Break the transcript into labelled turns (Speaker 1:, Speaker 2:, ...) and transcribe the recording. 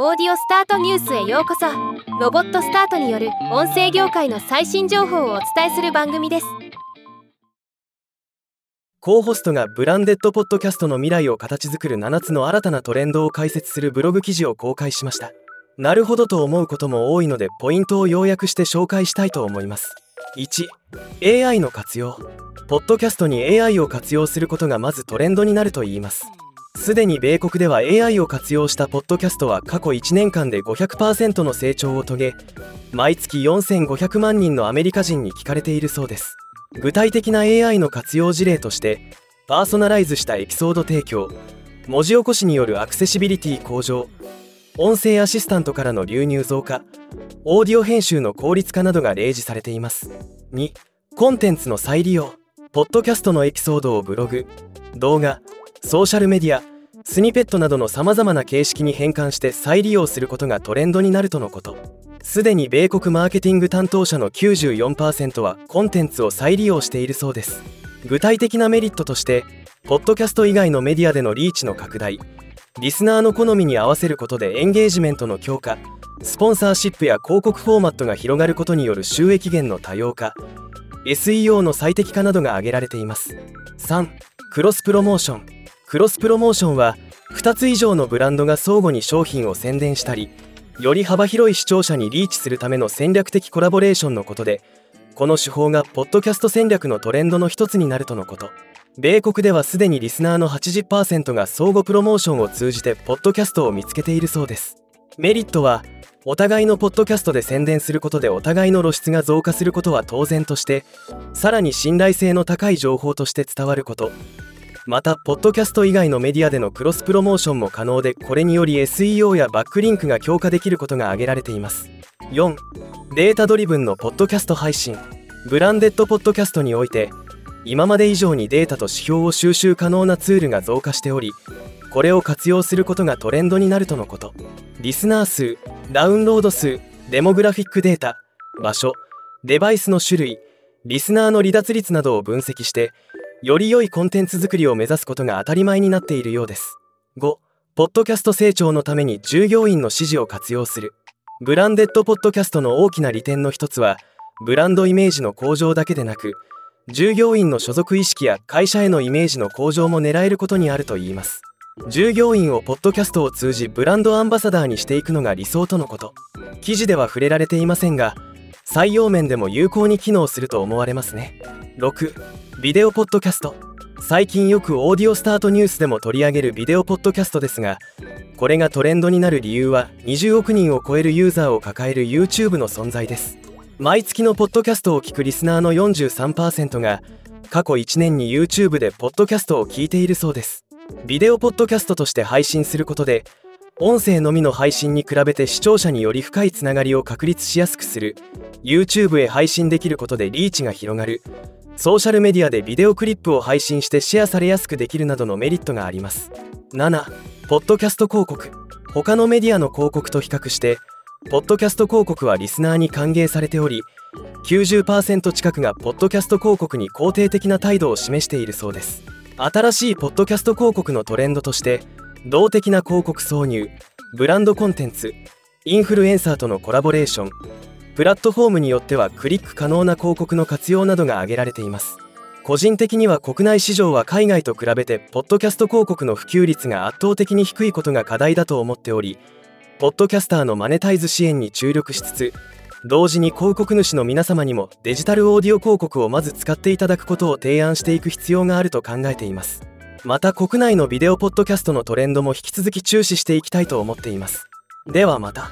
Speaker 1: オーディオスタートニュースへようこそ。ロボットスタートによる音声業界の最新情報をお伝えする番組です。
Speaker 2: コーホストがブランデッドポッドキャストの未来を形作る7つの新たなトレンドを解説するブログ記事を公開しました。なるほどと思うことも多いのでポイントを要約して紹介したいと思います。1 AI の活用。ポッドキャストに AI を活用することがまずトレンドになると言います。すでに米国では AI を活用したポッドキャストは過去1年間で500%の成長を遂げ毎月4500万人のアメリカ人に聞かれているそうです。具体的な AI の活用事例としてパーソナライズしたエピソード提供文字起こしによるアクセシビリティ向上音声アシスタントからの流入増加オーディオ編集の効率化などが例示されています。2コンテンツの再利用ポッドキャストのエピソードをブログ動画ソーシャルメディアスニペットなどのさまざまな形式に変換して再利用することがトレンドになるとのこと。すでに米国マーケティング担当者の94%はコンテンツを再利用しているそうです。具体的なメリットとしてポッドキャスト以外のメディアでのリーチの拡大リスナーの好みに合わせることでエンゲージメントの強化スポンサーシップや広告フォーマットが広がることによる収益源の多様化 SEO の最適化などが挙げられています。3クロスプロモーション。クロスプロモーションは2つ以上のブランドが相互に商品を宣伝したりより幅広い視聴者にリーチするための戦略的コラボレーションのことでこの手法がポッドキャスト戦略のトレンドの一つになるとのこと。米国ではすでにリスナーの80%が相互プロモーションを通じてポッドキャストを見つけているそうです。メリットはお互いのポッドキャストで宣伝することでお互いの露出が増加することは当然としてさらに信頼性の高い情報として伝わること。またポッドキャスト以外のメディアでのクロスプロモーションも可能でこれにより SEO やバックリンクが強化できることが挙げられています。4データドリブンのポッドキャスト配信。ブランデッドポッドキャストにおいて今まで以上にデータと指標を収集可能なツールが増加しておりこれを活用することがトレンドになるとのこと。リスナー数ダウンロード数デモグラフィックデータ場所デバイスの種類リスナーの離脱率などを分析してより良いコンテンツ作りを目指すことが当たり前になっているようです。5ポッドキャスト成長のために従業員の支持を活用する。ブランデッドポッドキャストの大きな利点の一つはブランドイメージの向上だけでなく従業員の所属意識や会社へのイメージの向上も狙えることにあるといいます。従業員をポッドキャストを通じブランドアンバサダーにしていくのが理想とのこと。記事では触れられていませんが採用面でも有効に機能すると思われますね。6ビデオポッドキャスト。最近よくオーディオスタートニュースでも取り上げるビデオポッドキャストですがこれがトレンドになる理由は20億人を超えるユーザーを抱える YouTube の存在です。毎月のポッドキャストを聞くリスナーの43%が過去1年に YouTube でポッドキャストを聞いているそうです。ビデオポッドキャストとして配信することで音声のみの配信に比べて視聴者により深いつながりを確立しやすくする。YouTube へ配信できることでリーチが広がる。ソーシャルメディアでビデオクリップを配信してシェアされやすくできるなどのメリットがあります。7ポッドキャスト広告。他のメディアの広告と比較してポッドキャスト広告はリスナーに歓迎されており90%近くがポッドキャスト広告に肯定的な態度を示しているそうです。新しいポッドキャスト広告のトレンドとして動的な広告挿入ブランドコンテンツインフルエンサーとのコラボレーションプラットフォームによってはクリック可能な広告の活用などが挙げられています。個人的には国内市場は海外と比べてポッドキャスト広告の普及率が圧倒的に低いことが課題だと思っておりポッドキャスターのマネタイズ支援に注力しつつ同時に広告主の皆様にもデジタルオーディオ広告をまず使っていただくことを提案していく必要があると考えています。また国内のビデオポッドキャストのトレンドも引き続き注視していきたいと思っています。ではまた。